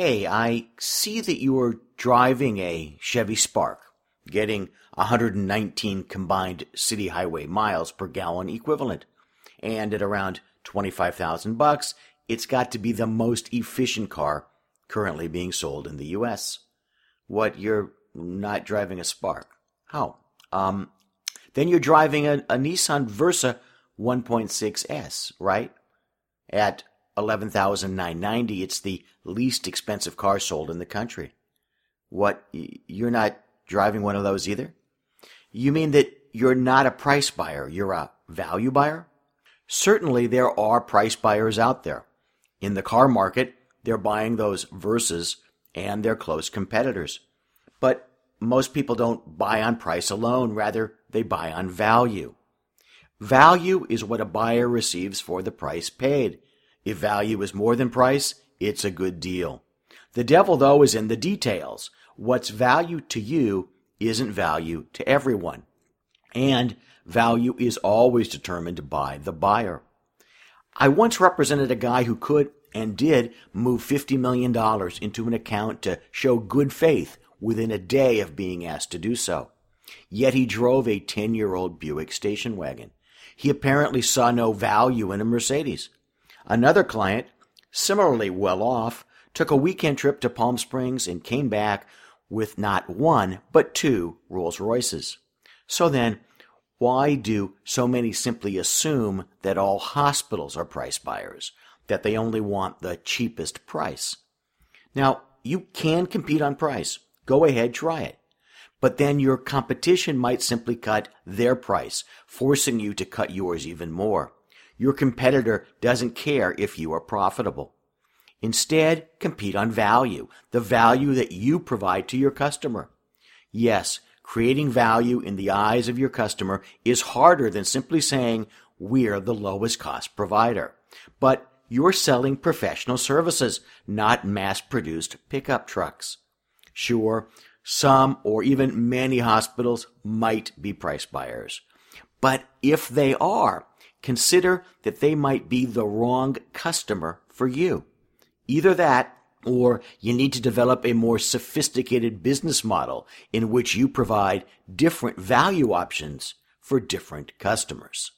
Hey, I see that you are driving a Chevy Spark, getting 119 combined city highway miles per gallon equivalent. And at around 25,000 bucks, it's got to be the most efficient car currently being sold in the US. What, you're not driving a Spark? How? Um, then you're driving a, a Nissan Versa 1.6S, right? At 11,990, it's the least expensive car sold in the country. What, you're not driving one of those either? You mean that you're not a price buyer, you're a value buyer? Certainly there are price buyers out there. In the car market, they're buying those Versas and their close competitors. But most people don't buy on price alone, rather, they buy on value. Value is what a buyer receives for the price paid. If value is more than price, it's a good deal. The devil, though, is in the details. What's value to you isn't value to everyone. And value is always determined by the buyer. I once represented a guy who could and did move $50 million into an account to show good faith within a day of being asked to do so. Yet he drove a 10 year old Buick station wagon. He apparently saw no value in a Mercedes. Another client, similarly well off, took a weekend trip to Palm Springs and came back with not one, but two Rolls Royces. So then, why do so many simply assume that all hospitals are price buyers, that they only want the cheapest price? Now, you can compete on price. Go ahead, try it. But then your competition might simply cut their price, forcing you to cut yours even more. Your competitor doesn't care if you are profitable. Instead, compete on value, the value that you provide to your customer. Yes, creating value in the eyes of your customer is harder than simply saying, we're the lowest cost provider. But you're selling professional services, not mass produced pickup trucks. Sure, some or even many hospitals might be price buyers. But if they are, consider that they might be the wrong customer for you. Either that, or you need to develop a more sophisticated business model in which you provide different value options for different customers.